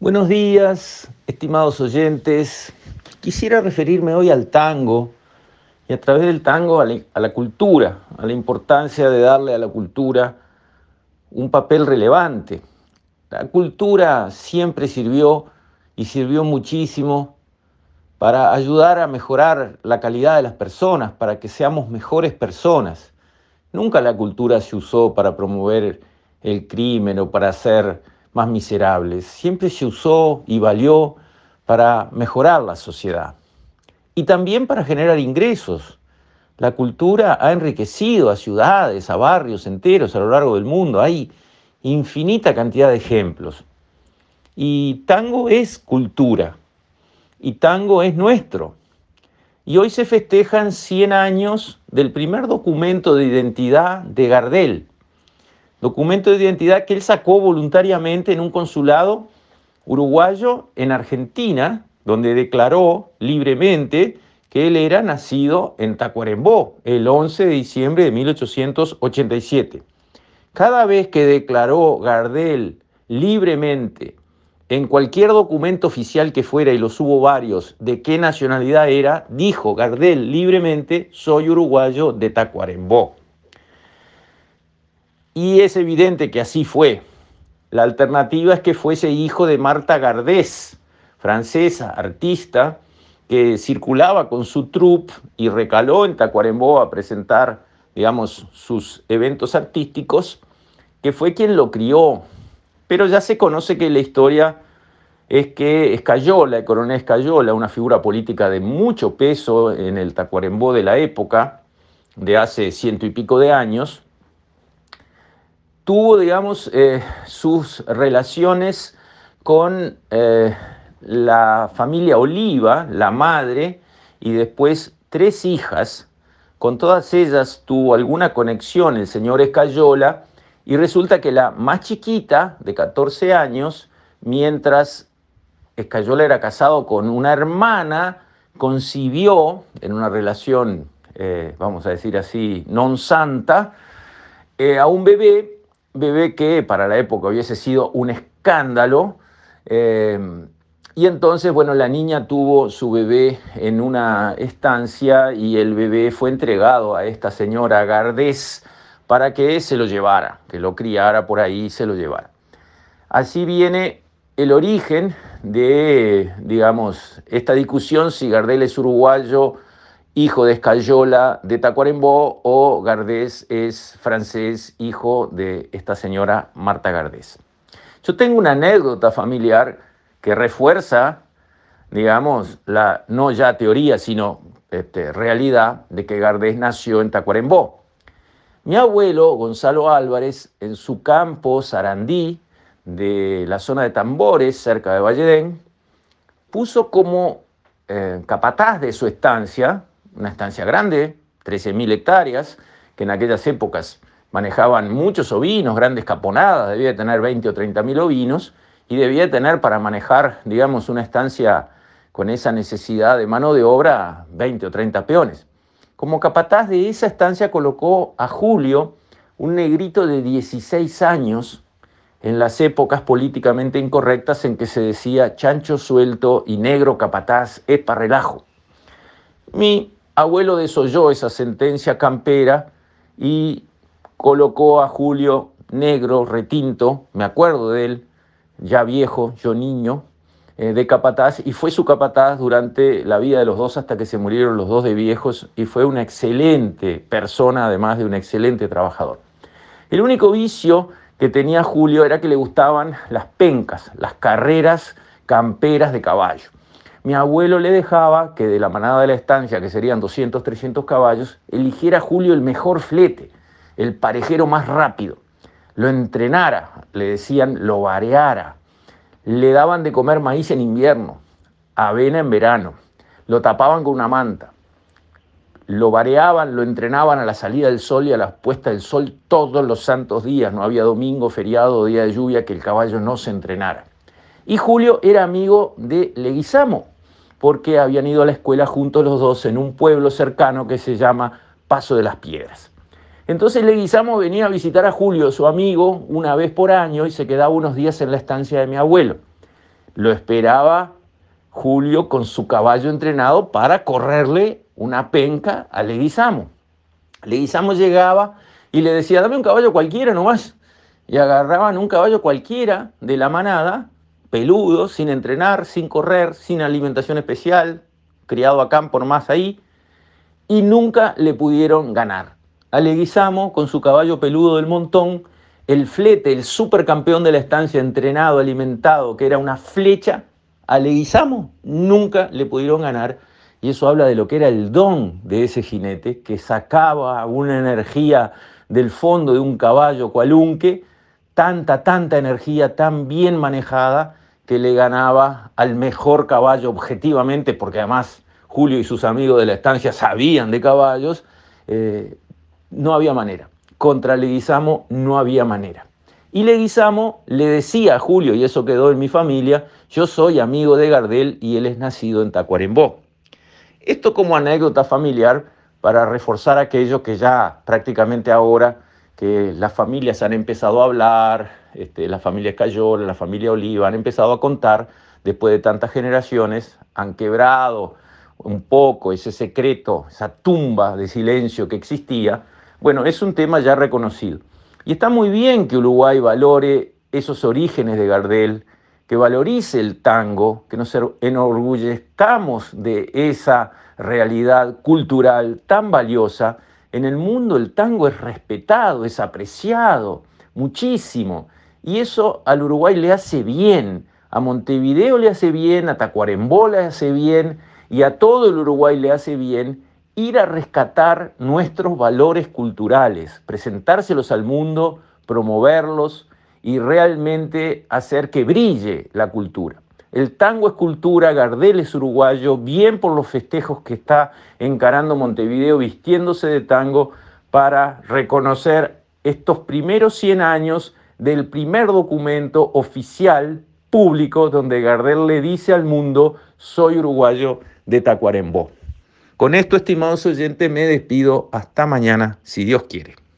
Buenos días, estimados oyentes. Quisiera referirme hoy al tango y a través del tango a la, cultura, a la importancia de darle a la cultura un papel relevante. La cultura siempre sirvió y sirvió muchísimo para ayudar a mejorar la calidad de las personas, para que seamos mejores personas. Nunca la cultura se usó para promover el crimen o para hacer más miserables. Siempre se usó y valió para mejorar la sociedad y también para generar ingresos. La cultura ha enriquecido a ciudades, a barrios enteros a lo largo del mundo. Hay infinita cantidad de ejemplos. Y tango es cultura. Y tango es nuestro. Y hoy se festejan 100 años del primer documento de identidad de Gardel, documento de identidad que él sacó voluntariamente en un consulado uruguayo en Argentina, donde declaró libremente que él era nacido en Tacuarembó el 11 de diciembre de 1887. Cada vez que declaró Gardel libremente en cualquier documento oficial que fuera, y los hubo varios, de qué nacionalidad era, dijo Gardel libremente, soy uruguayo de Tacuarembó. Y es evidente que así fue. La alternativa es que fuese hijo de Marta Gardés, francesa, artista, que circulaba con su troupe y recaló en Tacuarembó a presentar, digamos, sus eventos artísticos, que fue quien lo crió. Pero ya se conoce que la historia es que Escayola, el coronel Escayola, una figura política de mucho peso en el Tacuarembó de la época, de hace ciento y pico de años, tuvo, digamos, eh, sus relaciones con eh, la familia Oliva, la madre, y después tres hijas. Con todas ellas tuvo alguna conexión el señor Escayola, y resulta que la más chiquita, de 14 años, mientras Escayola era casado con una hermana, concibió en una relación, eh, vamos a decir así, non santa, a un bebé bebé que para la época hubiese sido un escándalo. Eh, y entonces, bueno, la niña tuvo su bebé en una estancia y el bebé fue entregado a esta señora Gardés para que se lo llevara, que lo criara por ahí y se lo llevara. Así viene el origen de, digamos, esta discusión si Gardel es uruguayo hijo de Escayola de Tacuarembó, o Gardés es francés, hijo de esta señora Marta Gardés. Yo tengo una anécdota familiar que refuerza, digamos, la no ya teoría, sino este, realidad de que Gardés nació en Tacuarembó. Mi abuelo, Gonzalo Álvarez, en su campo Sarandí, de la zona de Tambores, cerca de Valledén, puso como eh, capataz de su estancia una estancia grande, 13.000 hectáreas, que en aquellas épocas manejaban muchos ovinos, grandes caponadas, debía tener 20 o 30.000 ovinos, y debía tener para manejar, digamos, una estancia con esa necesidad de mano de obra 20 o 30 peones. Como capataz de esa estancia colocó a Julio, un negrito de 16 años, en las épocas políticamente incorrectas en que se decía chancho suelto y negro capataz es para relajo. Mi abuelo desoyó esa sentencia campera y colocó a Julio negro, retinto, me acuerdo de él, ya viejo, yo niño, eh, de capataz, y fue su capataz durante la vida de los dos hasta que se murieron los dos de viejos, y fue una excelente persona, además de un excelente trabajador. El único vicio que tenía Julio era que le gustaban las pencas, las carreras camperas de caballo. Mi abuelo le dejaba que de la manada de la estancia, que serían 200, 300 caballos, eligiera Julio el mejor flete, el parejero más rápido. Lo entrenara, le decían, lo vareara. Le daban de comer maíz en invierno, avena en verano. Lo tapaban con una manta. Lo vareaban, lo entrenaban a la salida del sol y a la puesta del sol todos los santos días. No había domingo, feriado día de lluvia que el caballo no se entrenara. Y Julio era amigo de Leguizamo, porque habían ido a la escuela juntos los dos en un pueblo cercano que se llama Paso de las Piedras. Entonces Leguizamo venía a visitar a Julio, su amigo, una vez por año y se quedaba unos días en la estancia de mi abuelo. lo esperaba Julio con su caballo entrenado para correrle una penca a Leguizamo. Leguizamo llegaba y le decía, dame un caballo cualquiera nomás. Y agarraban un caballo cualquiera de la manada, peludo, sin entrenar, sin correr, sin alimentación especial, criado a campo más ahí, y nunca le pudieron ganar. A Leguizamo, con su caballo peludo del montón, el flete, el supercampeón de la estancia, entrenado, alimentado, que era una flecha, a Leguizamo nunca le pudieron ganar. Y eso habla de lo que era el don de ese jinete, que sacaba una energía del fondo de un caballo cualunque, tanta, tanta energía tan bien manejada que le ganaba al mejor caballo objetivamente, porque además Julio y sus amigos de la estancia sabían de caballos, eh, no había manera. Contra Leguizamo no había manera. Y Leguizamo le decía a Julio, y eso quedó en mi familia, yo soy amigo de Gardel y él es nacido en Tacuarembó. Esto como anécdota familiar para reforzar aquello que ya prácticamente ahora que las familias han empezado a hablar, este, la familia Cayola, la familia Oliva, han empezado a contar, después de tantas generaciones, han quebrado un poco ese secreto, esa tumba de silencio que existía, bueno, es un tema ya reconocido. Y está muy bien que Uruguay valore esos orígenes de Gardel, que valorice el tango, que nos enorgullezcamos de esa realidad cultural tan valiosa. En el mundo el tango es respetado, es apreciado muchísimo. Y eso al Uruguay le hace bien, a Montevideo le hace bien, a Tacuarembó le hace bien y a todo el Uruguay le hace bien ir a rescatar nuestros valores culturales, presentárselos al mundo, promoverlos, y realmente hacer que brille la cultura. El tango es cultura, Gardel es uruguayo, bien por los festejos que está encarando Montevideo vistiéndose de tango para reconocer estos primeros 100 años del primer documento oficial público donde Gardel le dice al mundo, soy uruguayo de Tacuarembó. Con esto, estimados oyentes, me despido. Hasta mañana, si Dios quiere.